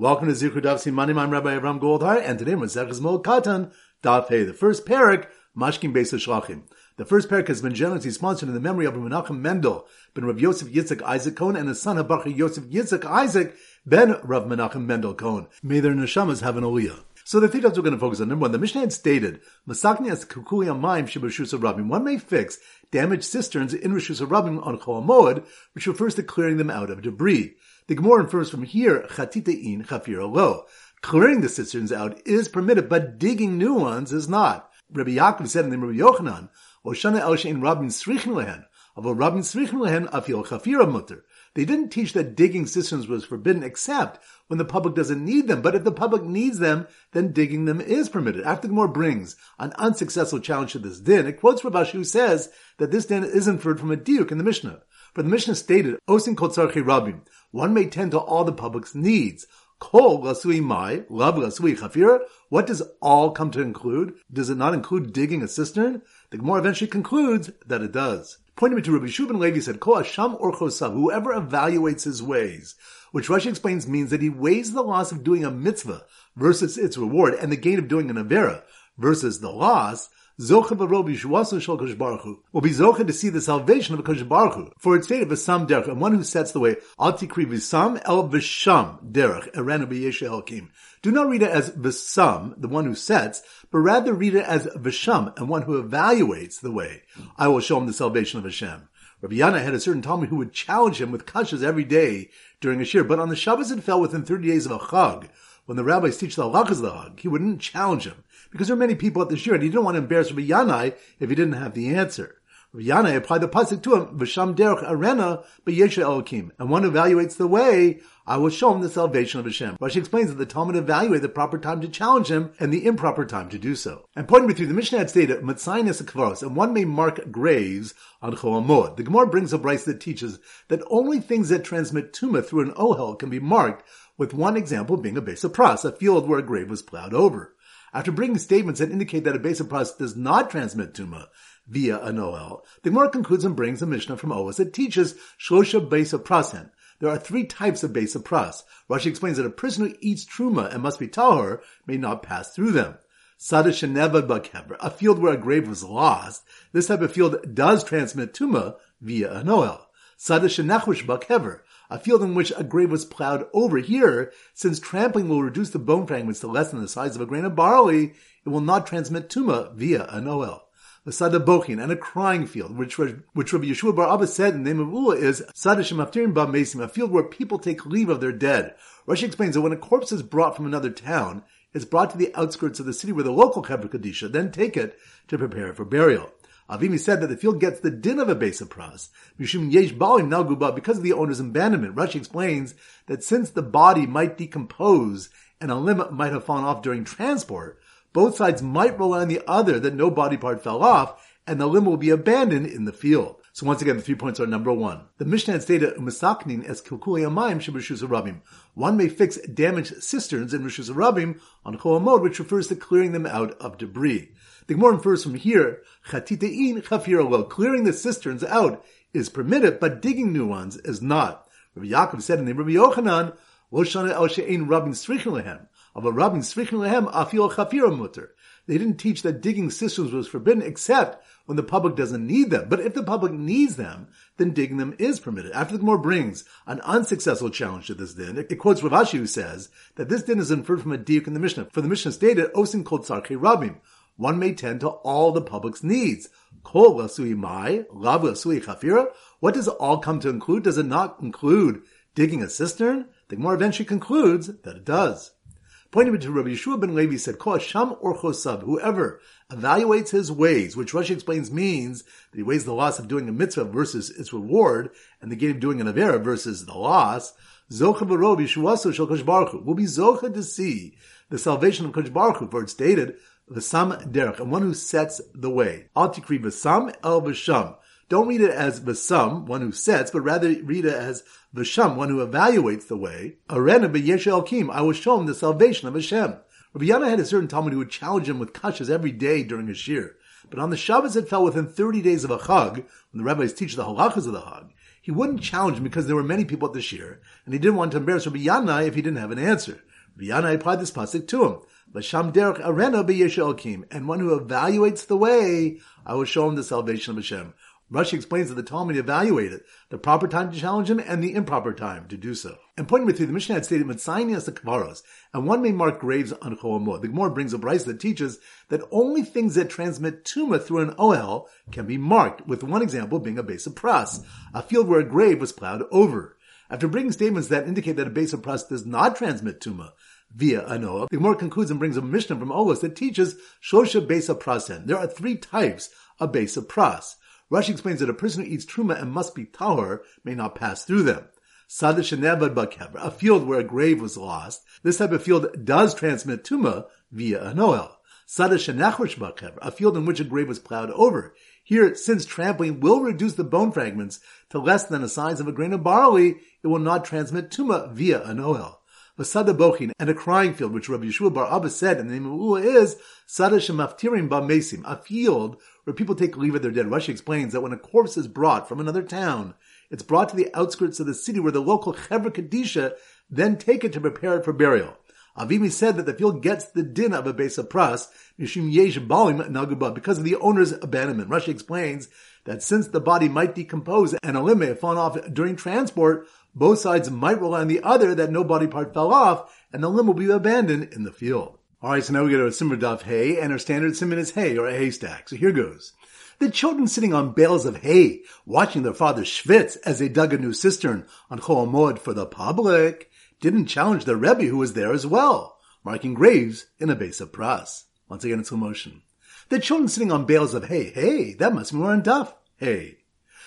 Welcome to Zichud Daf Simanim. I'm Rabbi Avram Goldhar, and today we're Zechus Moed Katan Daf Hey. The first parak, Mashkin Beis Shlachim. The first parak has been generously sponsored in the memory of Menachem Mendel ben Rav Yosef Yitzchak Isaac Cohen and his son Habacha Yosef Yitzchak Isaac ben Rav Menachem Mendel Cohen. May their neshamas have an aliyah. So the three we're going to focus on. Number one, the Mishnah had stated, Masakni as kukuli amayim shibashus rabim. One may fix damaged cisterns in Rishus Rabim on Chol which refers to clearing them out of debris. The Gemara infers from here, Chatitein Chafir lo. Clearing the cisterns out is permitted, but digging new ones is not. Rabbi Yaakov said in the Rabbi Yochanan, Oshana El Shein Rabin Srichin Lehen, Avo Rabin Srichin Lehen Afil Chafira Mutter. They didn't teach that digging cisterns was forbidden except when the public doesn't need them. But if the public needs them, then digging them is permitted. After the Gemara brings an unsuccessful challenge to this din, it quotes Rav Ashi who says that this din is inferred from a diuk in the Mishnah. For the Mishnah stated, Osin kol rabim. One may tend to all the public's needs. Kol lasui mai, love lasui chafira. What does all come to include? Does it not include digging a cistern? The Gemara eventually concludes that it does. Pointing me to Rabbi Shubin Levi said, Kol Hasham or Chosav, whoever evaluates his ways, which Rashi explains means that he weighs the loss of doing a mitzvah versus its reward and the gain of doing an avera versus the loss, Zocha v'robi shuasu shel Kosh Baruch will be zocha to see the salvation of Kosh Baruch. For it's stated v'sam derech, and one who sets the way, al tikri el v'sham derech, elkim. Do not read it as v'sam, the one who sets, but rather read it as v'sham, and one who evaluates the way. I will show him the salvation of Hashem. Rabbi Yanai had a certain Talmid who would challenge him with kashas every day during a shiur, but on the Shabbos it fell within 30 days of a chag. When the rabbis teach the halachas of the chag, he wouldn't challenge him because there are many people at the shiur, and he didn't want to embarrass Rabbi Yanai if he didn't have the answer. Rabbi Yanai applied the pasuk to him, "V'sham derech arena b'yesha elokim," and one evaluates the way, I will show him the salvation of Hashem. Rashi explains that the Talmid evaluated the proper time to challenge him and the improper time to do so. And pointing me through, the Mishnah had stated, "Matzainis kvaros," and one may mark graves on Cholamod. The Gemara brings a brayse that teaches that only things that transmit tuma through an ohel can be marked, with one example being a base of pras, a field where a grave was plowed over. After bringing statements that indicate that a base of pras does not transmit tuma via an OL, the Gemara concludes and brings a Mishnah from Ohalos that teaches shlosha base of prasen. There are three types of base of pras. Rashi explains that a person who eats truma and must be tahor may not pass through them. Sada sheneva bakever, a field where a grave was lost. This type of field does transmit tuma via an oil. Sada shenachush bakever, a field in which a grave was plowed over. Here, since trampling will reduce the bone fragments to less than the size of a grain of barley, it will not transmit tuma via an oil. The Sada Bochin and a crying field, which which Rabbi Yeshua Bar Abba said in the name of Ula is Sada Shemaftirin Ba Mesim, a field where people take leave of their dead. Rashi explains that when a corpse is brought from another town, it's brought to the outskirts of the city where the local Chevra Kadisha then take it to prepare it for burial. Avimi said that the field gets the din of a base of pras. Mishum yesh balim nalguba because of the owner's abandonment. Rashi explains that since the body might decompose and a limb might have fallen off during transport, both sides might rely on the other that no body part fell off and the limb will be abandoned in the field. So once again, the three points are number one. The Mishnah had stated, "Umasaknin es kilkuli amayim sheb'rishus rabim." One may fix damaged cisterns in rishus rabim on cholamod, which refers to clearing them out of debris. The Gemara infers from here, chatitein chafir well, clearing the cisterns out is permitted, but digging new ones is not. Rabbi Yaakov said in the Rabbi Yochanan, Lo shana el she'ein rabin srichin lehem, of a rabin srichin lehem afil chafir mutter. They didn't teach that digging cisterns was forbidden except when the public doesn't need them. But if the public needs them, then digging them is permitted. After the Gemara brings an unsuccessful challenge to this din, it, quotes Rav Ashi who says that this din is inferred from a diuk in the Mishnah. For the Mishnah stated, Osin kol tzarche rabim, one may tend to all the public's needs. Kol lasui mai, lav lasui chafira. What does it all come to include? Does it not include digging a cistern? The Gemara eventually concludes that it does. Pointing to Rabbi Yeshua ben Levi said, Kol Sham or Chosav, whoever evaluates his ways, which Rashi explains means that he weighs the loss of doing a mitzvah versus its reward, and the gain of doing an avera versus the loss, Zocha Barov Yeshuasu Shel Kosh Baruch will be Zocha to see the salvation of Kosh Baruch for it's stated, V'sam derech, and one who sets the way. Al tikri v'sam el v'sham. Don't read it as v'sam, one who sets, but rather read it as v'sham, one who evaluates the way. Arena b'yesh kim, I will show him the salvation of Hashem. Rabbi Yanai had a certain Talmid who would challenge him with kashas every day during a shiur. But on the Shabbos it fell within 30 days of a chag, when the rabbis teach the halachas of the chag, he wouldn't challenge him because there were many people at the shiur, and he didn't want to embarrass Rabbi Yanai if he didn't have an answer. Rabbi Yanai applied this pasuk to him. L'sham derech arena b'yeshu and one who evaluates the way, I will show him the salvation of Hashem. Rashi explains that the Talmid evaluated the proper time to challenge him and the improper time to do so. And pointing with you, the Mishnah had stated Mitzaynias the Kavaros, and one may mark graves on Cholamot. The Gemara brings a brisa that teaches that only things that transmit tuma through an OL can be marked, with one example being a base of pras, a field where a grave was plowed over. After bringing statements that indicate that a base of pras does not transmit tuma, via anoa. The Gemara concludes and brings a Mishnah from Ohalos that teaches Shosha Besa Prasen. There are three types of Besa Pras. Rashi explains that a person who eats truma and must be tahor may not pass through them. A field where a grave was lost. This type of field does transmit tuma via an oil. A field in which a grave was plowed over. Here, since trampling will reduce the bone fragments to less than the size of a grain of barley, it will not transmit tuma via an oil. Sada Bochin, and a crying field, which Rabbi Yeshua Bar Abba said in the name of Ula is Sada Shemaftirim Ba Mesim, a field where people take leave of their dead. Rashi explains that when a corpse is brought from another town, it's brought to the outskirts of the city where the local Chevra Kadisha then take it to prepare it for burial. Avimi said that the field gets the din of a base of pras, because of the owner's abandonment. Rashi explains that since the body might decompose and a limb may have fallen off during transport, both sides might rely on the other that no body part fell off, and the limb will be abandoned in the field. Alright, so now we get a simmer daf hay, and our standard simon is hay, or a haystack. So here goes. The children sitting on bales of hay, watching their father schwitz as they dug a new cistern on Chol for the public, didn't challenge the Rebbe who was there as well, marking graves in a base of pras. Once again it's slow motion. The children sitting on bales of hay, hey, that must be more on daf, hay.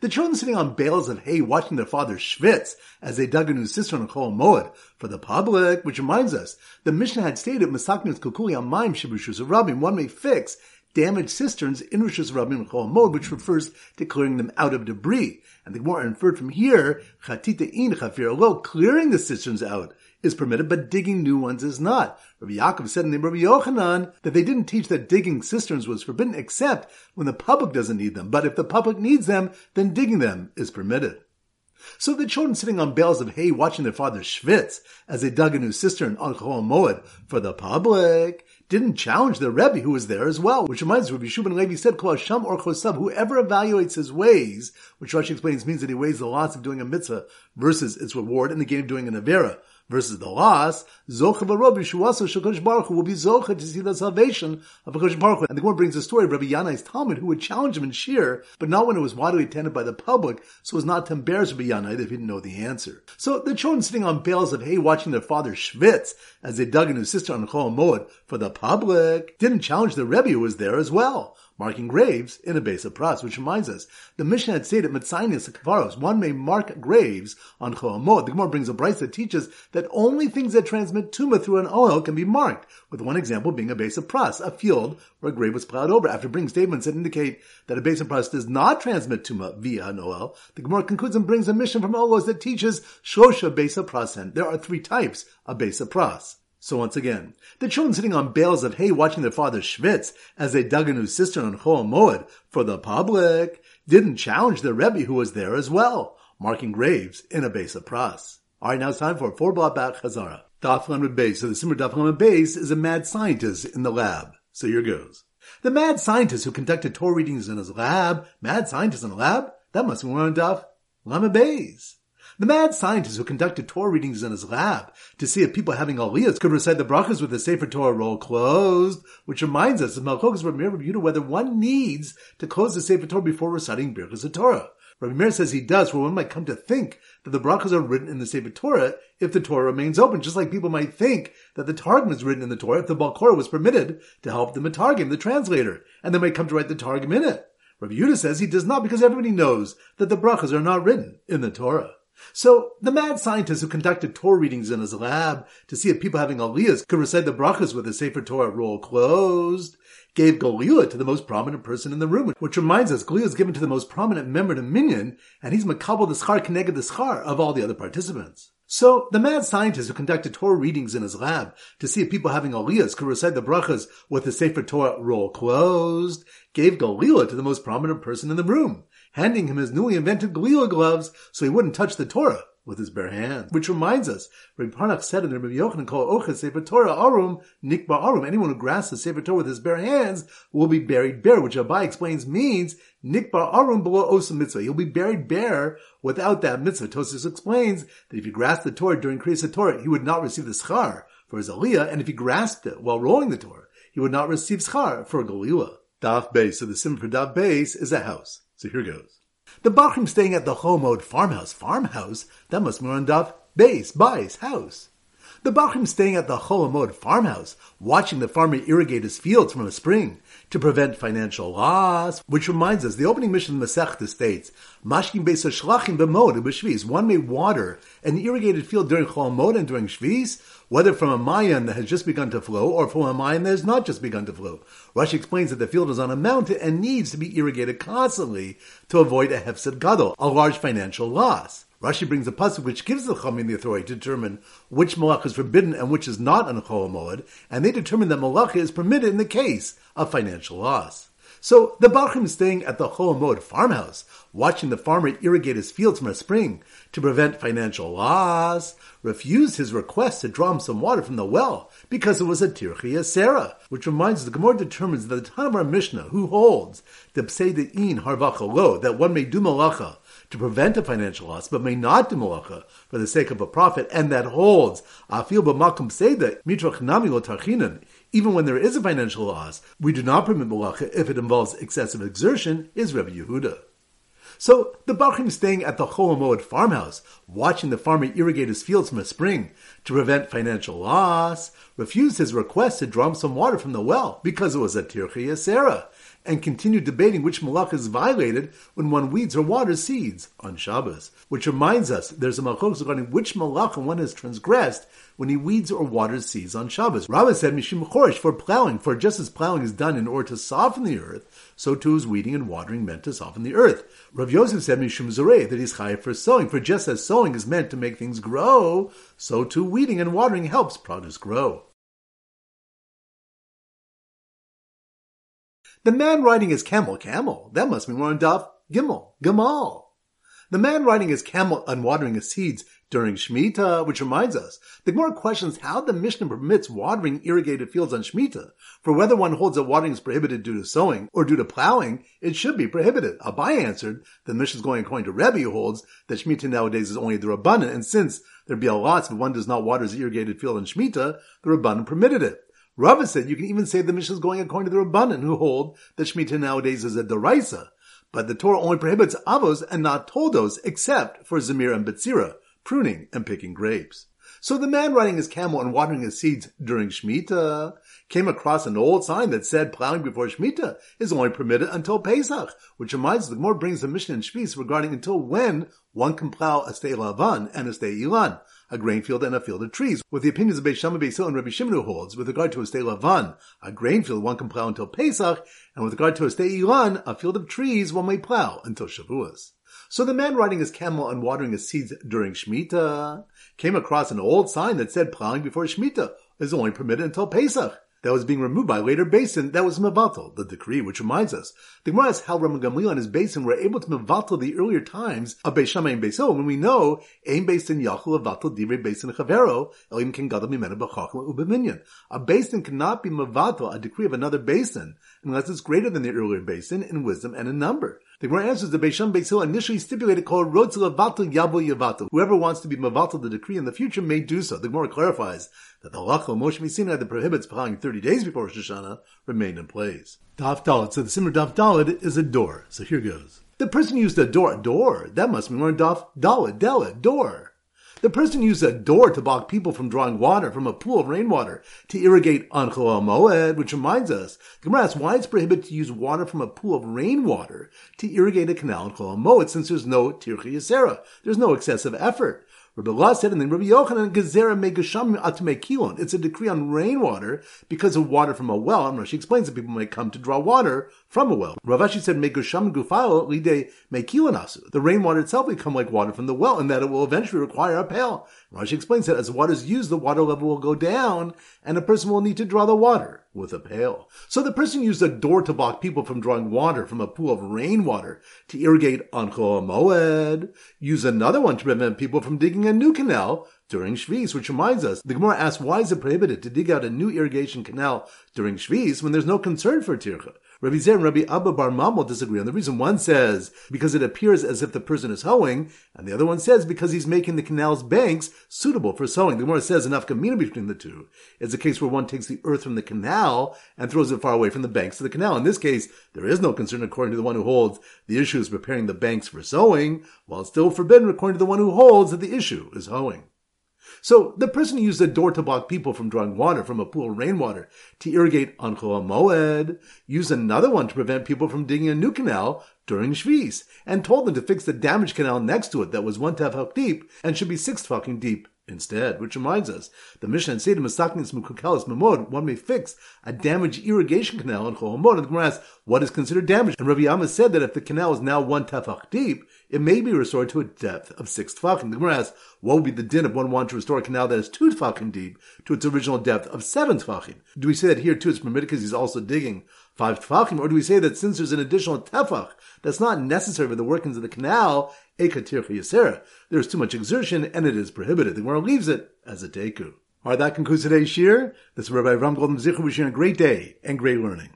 The children sitting on bales of hay watching their father schwitz as they dug a new cistern on Chol Moed for the public, which reminds us, the Mishnah had stated, Masaknus Kukuli Maim Shibushus of Rabim, one may fix damaged cisterns in Rishus Rabim and Chol which refers to clearing them out of debris. And the more inferred from here, Chatita in Chafir Lo, clearing the cisterns out is permitted, but digging new ones is not. Rabbi Yaakov said in the Rabbi Yochanan that they didn't teach that digging cisterns was forbidden except when the public doesn't need them. But if the public needs them, then digging them is permitted. So the children sitting on bales of hay watching their father schwitz as they dug a new cistern on Chol Moed for the public didn't challenge the Rebbe who was there as well, which reminds Rabbi Shubin Levi said, Kol Hashem or Chosab, whoever evaluates his ways, which Rashi explains means that he weighs the loss of doing a mitzvah versus its reward in the gain of doing an avera versus the loss, Zocha Barob Yeshuasa Shakadosh Baruch Hu will be Zocha to see the salvation of Hakadosh Baruch. And the Gemara brings the story of Rabbi Yanai's Talmid who would challenge him in Shiur, but not when it was widely attended by the public, so as not to embarrass Rabbi Yanai if he didn't know the answer. So the children sitting on bales of hay watching their father schwitz as they dug in his sister on Chol Moed for the public didn't challenge the Rebbe who was there as well marking graves in a base of pras, which reminds us, the Mishnah had stated Mitzainis Kavaros, one may mark graves on Choamot. The Gemara brings a brisa that teaches that only things that transmit tuma through an oil can be marked, with one example being a base of pras, a field where a grave was plowed over. After bringing statements that indicate that a base of pras does not transmit tuma via an oil, the Gemara concludes and brings a Mishnah from Ohalos that teaches Shosha base of prasen. There are three types of base of pras. So once again, the children sitting on bales of hay watching their father schwitz as they dug a new cistern on Chol Moed for the public didn't challenge the Rebbe who was there as well, marking graves in a base of pras. Alright, now it's time for four block back Chazara. Daf Lamed Beis. So the Simmer Daf Lamed Beis is a mad scientist in the lab. So here goes. The mad scientist who conducted Torah readings in his lab, mad scientist in the lab, that must be one on Daf Lamed Beis. The mad scientist who conducted Torah readings in his lab to see if people having aliyahs could recite the brachas with the Sefer Torah roll closed, which reminds us of Malchok's Rabbi Meir whether one needs to close the Sefer Torah before reciting Birchas Torah. Rabbi Meir says he does, for one might come to think that the brachas are written in the Sefer Torah if the Torah remains open, just like people might think that the Targum is written in the Torah if the Balkora was permitted to help the Matargim, the translator, and they might come to write the Targum in it. Rabbi Yehuda says he does not because everybody knows that the brachas are not written in the Torah. So the mad scientist who conducted Torah readings in his lab to see if people having aliyahs could recite the brachas with the Sefer Torah roll closed gave Galila to the most prominent person in the room, which reminds us Galila is given to the most prominent member the minyan, and he's makabel the schar connected the schar of all the other participants. So the mad scientist who conducted Torah readings in his lab to see if people having aliyahs could recite the brachas with the Sefer Torah roll closed gave Galila to the most prominent person in the room, handing him his newly invented Galila gloves so he wouldn't touch the Torah with his bare hands. Which reminds us, Rabbi Parnach said in the Rabbi Yochanan called Oches Sefer Torah Arum, Nikba Arum, anyone who grasps the Sefer Torah with his bare hands will be buried bare, which Abai explains means Nikba Arum below Osa Mitzvah. He'll be buried bare without that mitzvah. Tosfos explains that if he grasped the Torah during Kriyas Torah, he would not receive the schar for his aliyah, and if he grasped it while rolling the Torah, he would not receive schar for a galila. Daf Beis. So the sim for daf beis is a house. So here goes. The Bachrim staying at the Chomod farmhouse. Farmhouse? That must be on daf beis, beis, house. The Bachrim staying at the Cholomod farmhouse, watching the farmer irrigate his fields from a spring to prevent financial loss. Which reminds us, the opening Mishnah of Masechta states, Mashkim Beis Shlachim b'mod b'shvis. One may water an irrigated field during Cholomod and during Shvis, whether from a mayan that has just begun to flow or from a mayan that has not just begun to flow. Rashi explains that the field is on a mountain and needs to be irrigated constantly to avoid a hefsed gadol, a large financial loss. Rashi brings a pasuk which gives the Chamim the authority to determine which malach is forbidden and which is not on Chol Moed, and they determine that malacha is permitted in the case of financial loss. So the Bachrim is staying at the Moed farmhouse, watching the farmer irrigate his fields from a spring to prevent financial loss, refused his request to draw him some water from the well because it was a tirchi Sarah, which reminds us the Gemara determines that the Tanamar Mishnah, who holds the Pseidein Harvachalo, that one may do malacha to prevent a financial loss, but may not do malacha for the sake of a profit, and that holds afil b'makom seda mitrach nami lo tarchinan. Even when there is a financial loss, we do not permit malacha if it involves excessive exertion. Is Rebbe Yehuda. So the Bachrim staying at the Cholamoed farmhouse, watching the farmer irrigate his fields from a spring to prevent financial loss, refused his request to draw him some water from the well because it was a tirchi Sarah, and continue debating which malach is violated when one weeds or waters seeds on Shabbos. Which reminds us, there's a malachos regarding which malach one has transgressed when he weeds or waters seeds on Shabbos. Rabbah said, Mishim Chorish, for plowing, for just as plowing is done in order to soften the earth, so too is weeding and watering meant to soften the earth. Rav Yosef said, Mishum Zoreh, that he's chayiv for sowing, for just as sowing is meant to make things grow, so too weeding and watering helps produce grow. The man riding his camel, camel, that must be more on Daf, Gimel, Gamal. The man riding his camel and watering his seeds during Shemitah, which reminds us, the Gemara questions how the Mishnah permits watering irrigated fields on Shemitah. For whether one holds that watering is prohibited due to sowing or due to plowing, it should be prohibited. Abai answered, the Mishnah is going according to Rebbe who holds that Shemitah nowadays is only the Rabbanan, and since there be a lot if one does not water his irrigated field on Shemitah, the Rabbanan permitted it. Rava said you can even say the Mishnah is going according to the Rabbanan who hold that Shemitah nowadays is a deraisa, but the Torah only prohibits avos and not toldos except for Zemir and betzira, pruning and picking grapes. So the man riding his camel and watering his seeds during Shemitah came across an old sign that said plowing before Shemitah is only permitted until Pesach, which reminds the Gemara brings the Mishnah in Shvis regarding until when one can plow a stay lavan and a stay ilan a grain field and a field of trees, with the opinions of Beis Shammai, Hillel, and Rabbi Shimon holds, with regard to a stay lavan, a grain field one can plow until Pesach, and with regard to a stay ilan, a field of trees one may plow until Shavuos. So the man riding his camel and watering his seeds during Shemitah came across an old sign that said plowing before Shemitah is only permitted until Pesach that was being removed by later beis din that was mevatel, the decree, which reminds us. The Gemara asks how Rabban Gamliel and his beis din were able to mevatel the earlier times of Beis and Beis when we know Ein Beis Din Yachul Avatel Divrei Beis Din Chavero Elim Ken Gadol Mimenu B'Chachma Ubeminyan. A beis din cannot be mevatel a decree of another beis din unless it's greater than the earlier beis din in wisdom and in number. The Gemara answers the Beis Shammai Beis Hillel initially stipulated called Rotzel Avatel Yabo. Whoever wants to be Mavatel the decree in the future may do so. The Gemara clarifies that the halacha Moshe MiSinai that prohibits plowing 30 days before Rosh Hashanah remained in place. Daf Dalit. So the Simmer Daf Dalit is a door. So here goes. The person used a door. A door. That must be more Daf Dalit. Dalit. Door. The person used a door to block people from drawing water from a pool of rainwater to irrigate on Chol Moed, which reminds us, Gemara asks why it's prohibited to use water from a pool of rainwater to irrigate a canal in Moed since there's no Tirchi Yisera. There's no excessive effort. Rabbi Allah said, and then Rabbi Yochanan Gezerah Megasham Kilon. It's a decree on rainwater because of water from a well. And Rashi explains that people may come to draw water from a well. Rav Ashi said Megasham Gufao Lide Mekilon Asu. The rainwater itself will come like water from the well, and that it will eventually require a pail. Rashi explains that as water is used, the water level will go down, and a person will need to draw the water with a pail. So the person used a door to block people from drawing water from a pool of rainwater to irrigate on Moed. Use another one to prevent people from digging a new canal during Shvis, which reminds us, the Gemara asks, why is it prohibited to dig out a new irrigation canal during Shvis when there's no concern for tircha? Rabbi Zer and Rabbi Abba Bar Mamel disagree on the reason. One says because it appears as if the person is hoeing, and the other one says because he's making the canal's banks suitable for sowing. The Gemara says enough kamina between the two It's a case where one takes the earth from the canal and throws it far away from the banks of the canal. In this case, there is no concern according to the one who holds the issue is preparing the banks for sowing, while it's still forbidden according to the one who holds that the issue is hoeing. So the person used a door to block people from drawing water from a pool of rainwater to irrigate on Moed, used another one to prevent people from digging a new canal during Shvis, and told them to fix the damaged canal next to it that was one tefach deep and should be six tefachim deep instead. Which reminds us, the Mishnah and Seder Masaknis Mukukalis Memod, one may fix a damaged irrigation canal in Chol Hamod, and the Gemara asks, what is considered damaged? And Rabbi Amma said that if the canal is now one tefach deep, it may be restored to a depth of six tefachim. The Gemara asks, what would be the din if one wanted to restore a canal that is two tefachim deep to its original depth of seven tefachim? Do we say that here too it's permitted because he's also digging five tefachim, or do we say that since there's an additional tefach that's not necessary for the workings of the canal, ekatir yasera, there's too much exertion and it is prohibited. The Gemara leaves it as a teku. All right, that concludes today's shiur. This is Rabbi Ram Golden Zichu wishing a great day and great learning.